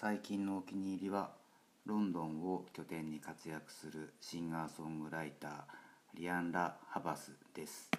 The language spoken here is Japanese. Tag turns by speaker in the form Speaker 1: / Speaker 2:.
Speaker 1: 最近のお気に入りはロンドンを拠点に活躍するシンガーソングライターリアン・ラ・ハバスです。